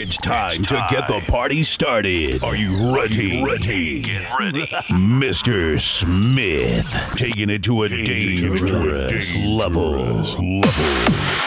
It's time to get the party started. Are you ready? ready? Get ready. Mr. Smith taking it to a dangerous, dangerous level. level.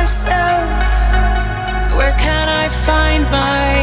Myself. Where can I find my